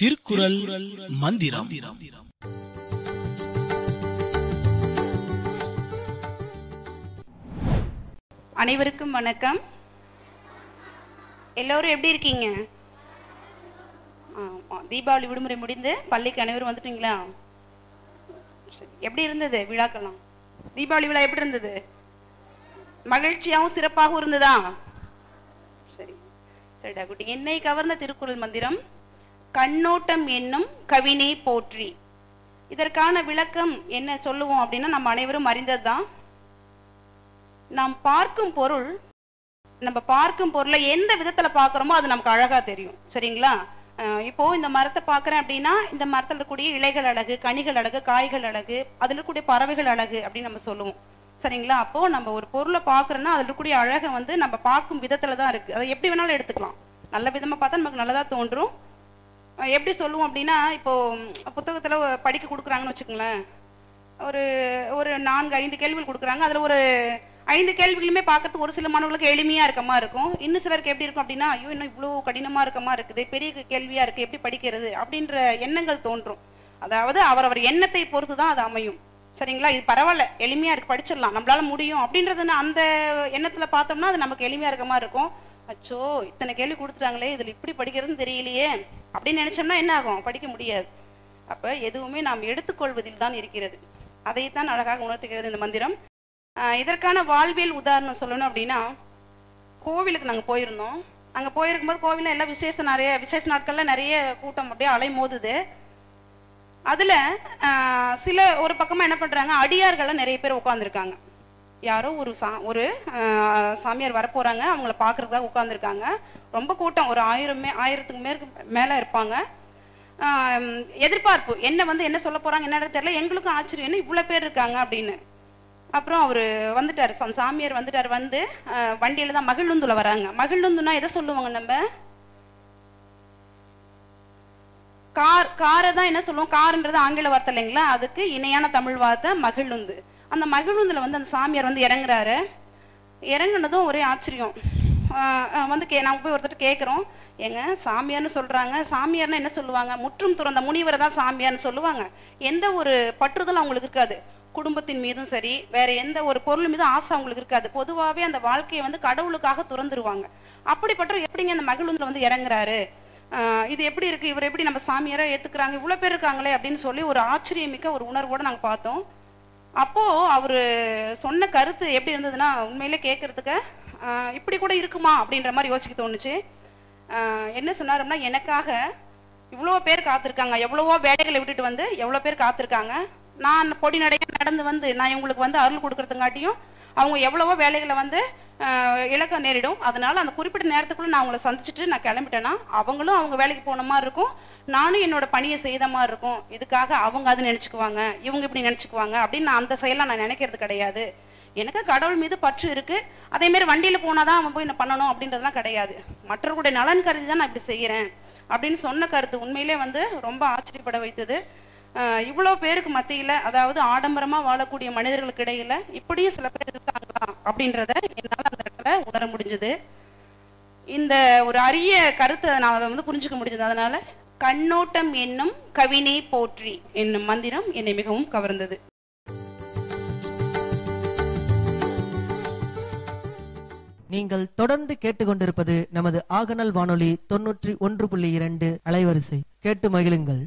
திருக்குறள் மந்திரம். அனைவருக்கும் வணக்கம். எல்லோரும் எப்படி இருக்கீங்க? தீபாவளி விடுமுறை முடிந்து பள்ளிக்கு அனைவரும் வந்துட்டீங்களா? சரி எப்படி இருந்தது விழாக்கெல்லாம் தீபாவளி விழா எப்படி இருந்தது? மகிழ்ச்சியாகவும் சிறப்பாகவும் இருந்ததா? சரி. சரிடா குட்டி என்னை கவர்ந்த திருக்குறள் மந்திரம் கண்ணோட்டம் என்னும் கவினை போற்றி. இதற்கான விளக்கம் என்ன சொல்லுவோம் அப்படின்னா நம்ம அனைவரும் அறிந்ததுதான். நாம் பார்க்கும் பொருள் நம்ம பார்க்கும் பொருளை எந்த விதத்துல பார்க்குறோமோ அது நமக்கு அழகா தெரியும். சரிங்களா? இப்போது இப்போ இந்த மரத்தை பார்க்குறேன் அப்படின்னா இந்த மரத்தில் இருக்கக்கூடிய இலைகள் அழகு கனிகள் அழகு காய்கள் அழகு அதில் இருக்கக்கூடிய பறவைகள் அழகு அப்படின்னு நம்ம சொல்லுவோம். சரிங்களா? அப்போ நம்ம ஒரு பொருளை பார்க்குறோன்னா அதில் இருக்கக்கூடிய அழகை வந்து நம்ம பார்க்கும் விதத்துல தான் இருக்கு. அதை எப்படி வேணாலும் எடுத்துக்கலாம். நல்ல விதமாக பார்த்தா நமக்கு நல்லதாக தோன்றும். எப்படி சொல்லுவோம் அப்படின்னா இப்போ புத்தகத்தில் படிக்க கொடுக்குறாங்கன்னு வச்சுக்கோங்களேன். ஒரு ஒரு நான்கு ஐந்து கேள்விகள் கொடுக்குறாங்க. அதில் ஒரு ஐந்து கேள்விகளுமே பார்க்கறதுக்கு ஒரு சில மாணவர்களுக்கு எளிமையாக இருக்கமா இருக்கும். இன்னும் சிலருக்கு எப்படி இருக்கும் அப்படின்னா ஐயோ இன்னும் இவ்வளோ கடினமாக இருக்கமா இருக்குது. பெரிய கேள்வியாக இருக்குது எப்படி படிக்கிறது? அப்படின்ற எண்ணங்கள் தோன்றும். அதாவது அவரவர் எண்ணத்தை பொறுத்து தான் அது அமையும். சரிங்களா? இது பரவாயில்ல. எளிமையாக இருக்குது படிச்சிடலாம். நம்மளால முடியும். அப்படின்றது அந்த எண்ணத்தில் பார்த்தோம்னா அது நமக்கு எளிமையாக இருக்க மாதிரி இருக்கும். அச்சோ இத்தனை கேள்வி கொடுத்துட்டாங்களே இதில் இப்படி படிக்கிறதுன்னு தெரியலையே. அப்படின்னு நினைச்சோம்னா என்ன ஆகும்? படிக்க முடியாது. அப்ப எதுவுமே நாம் எடுத்துக்கொள்வதில் தான் இருக்கிறது. அதைத்தான் அழகாக உணர்த்துகிறது இந்த மந்திரம். இதற்கான வாழ்வியல் உதாரணம் சொல்லணும் அப்படின்னா கோவிலுக்கு நாங்கள் போயிருந்தோம். அங்கே போயிருக்கும்போது கோவிலில் எல்லாம் விசேஷ நிறைய விசேஷ நாட்களில் நிறைய கூட்டம் அப்படியே அலை மோதுது அதில் சில ஒரு பக்கமாக என்ன பண்ணுறாங்க அடியார்கள்லாம் நிறைய பேர் உட்காந்துருக்காங்க யாரோ ஒரு சா ஒரு சாமியார் வரப்போகிறாங்க அவங்கள பார்க்குறதுக்காக உட்காந்துருக்காங்க ரொம்ப கூட்டம். ஒரு ஆயிரமே ஆயிரத்துக்கு மேற்கு மேலே இருப்பாங்க. எதிர்பார்ப்பு. என்ன வந்து என்ன சொல்ல போகிறாங்க என்னன்னு தெரியல. எங்களுக்கும் ஆச்சரியம். என்ன இவ்வளோ பேர் இருக்காங்க அப்படின்னு. அப்புறம் அவர் வந்துட்டார். சா- சாமியார் வந்துட்டார். வந்து வண்டியில் தான் மகிழுந்துல வராங்க. மகிழுந்துனா எதை சொல்லுவாங்க நம்ம? கார் காரை தான் என்ன சொல்லுவோம்? காருன்றது ஆங்கில வார்த்தை இல்லைங்களா? அதுக்கு இணையான தமிழ் வார்த்தை மகிழுந்து அந்த மகிழுந்தில் வந்து அந்த சாமியார் வந்து இறங்குறாரு. இறங்குனதும் ஒரே ஆச்சரியம். வந்து கே நாங்கள் போய் ஒருத்தர் கேட்குறோம் ஏங்க சாமியார்னு சொல்கிறாங்க சாமியார்னா என்ன சொல்லுவாங்க? முற்றும் துறந்த முனிவரை தான் சாமியார்னு சொல்லுவாங்க. எந்த ஒரு பற்றுதலும் அவங்களுக்கு இருக்காது. குடும்பத்தின் மீதும் சரி வேற எந்த ஒரு பொருள் மீதும் ஆசை அவங்களுக்கு இருக்காது. பொதுவாகவே அந்த வாழ்க்கையை வந்து கடவுளுக்காக துறந்துருவாங்க. அப்படிப்பட்ட எப்படிங்க அந்த மகிழ்வுந்தில் வந்து இறங்குறாரு? இது எப்படி இருக்கு? இவர் எப்படி நம்ம சாமியாரை ஏற்றுக்கிறாங்க இவ்வளோ பேர் இருக்காங்களே அப்படின்னு சொல்லி ஒரு ஆச்சரியமிக்க ஒரு உணர்வோடு நாங்கள் பார்த்தோம். அப்போது அவர் சொன்ன கருத்து எப்படி இருந்ததுன்னா உண்மையிலே கேட்குறதுக்கு இப்படி கூட இருக்குமா? அப்படின்ற மாதிரி யோசிக்க தோணுச்சு. என்ன சொன்னாருன்னா எனக்காக இவ்வளோ பேர் காத்திருக்காங்க. எவ்வளவோ வேலைகளை விட்டுட்டு வந்து எவ்வளோ பேர் காத்திருக்காங்க. நான் பொடி நடைய நடந்து வந்து நான் இவங்களுக்கு வந்து அருள் கொடுக்குறதுங்காட்டியும் அவங்க எவ்வளவோ வேலைகளை வந்து இழக்க நேரிடும். அதனால அந்த குறிப்பிட்ட நேரத்துக்குள்ள நான் அவங்கள சந்திச்சுட்டு நான் கிளம்பிட்டேன்னா அவங்களும் அவங்க வேலைக்கு போன மாதிரி இருக்கும். நானும் என்னோட பணியை செய்த மாதிரி இருக்கும். இதுக்காக அவங்க அது நினைச்சுக்குவாங்க. இவங்க இப்படி நினைச்சுக்குவாங்க அப்படின்னு நான் அந்த செயலாம் நான் நினைக்கிறது கிடையாது. எனக்கு கடவுள் மீது பற்று இருக்கு. அதே மாதிரி வண்டியில போனாதான் அவன் போய் என்ன பண்ணணும் அப்படின்றதுலாம் கிடையாது. மற்றவர்களுடைய நலன் கருதி தான் நான் இப்படி செய்யறேன் அப்படின்னு சொன்ன கருத்து உண்மையிலே வந்து ரொம்ப ஆச்சரியப்பட வைத்தது. இவ்வளோ பேருக்கு மத்தியில் அதாவது ஆடம்பரமாக வாழக்கூடிய மனிதர்களுக்கு இடையில இப்படியும் சில பேர் இருக்காங்களா அப்படின்றத என்ன அந்த உதர முடிஞ்சது. இந்த ஒரு அரிய கருத்தை நான் அதை வந்து புரிஞ்சுக்க முடிஞ்சது. அதனால கண்ணோட்டம் என்னும் கவினை போற்றி என்னும் மந்திரம் என்னை மிகவும் கவர்ந்தது. நீங்கள் தொடர்ந்து கேட்டுக்கொண்டிருப்பது நமது ஆகநல் வானொலி தொன்னூற்றி ஒன்று புள்ளி இரண்டு அலைவரிசை. கேட்டு மகிழுங்கள்.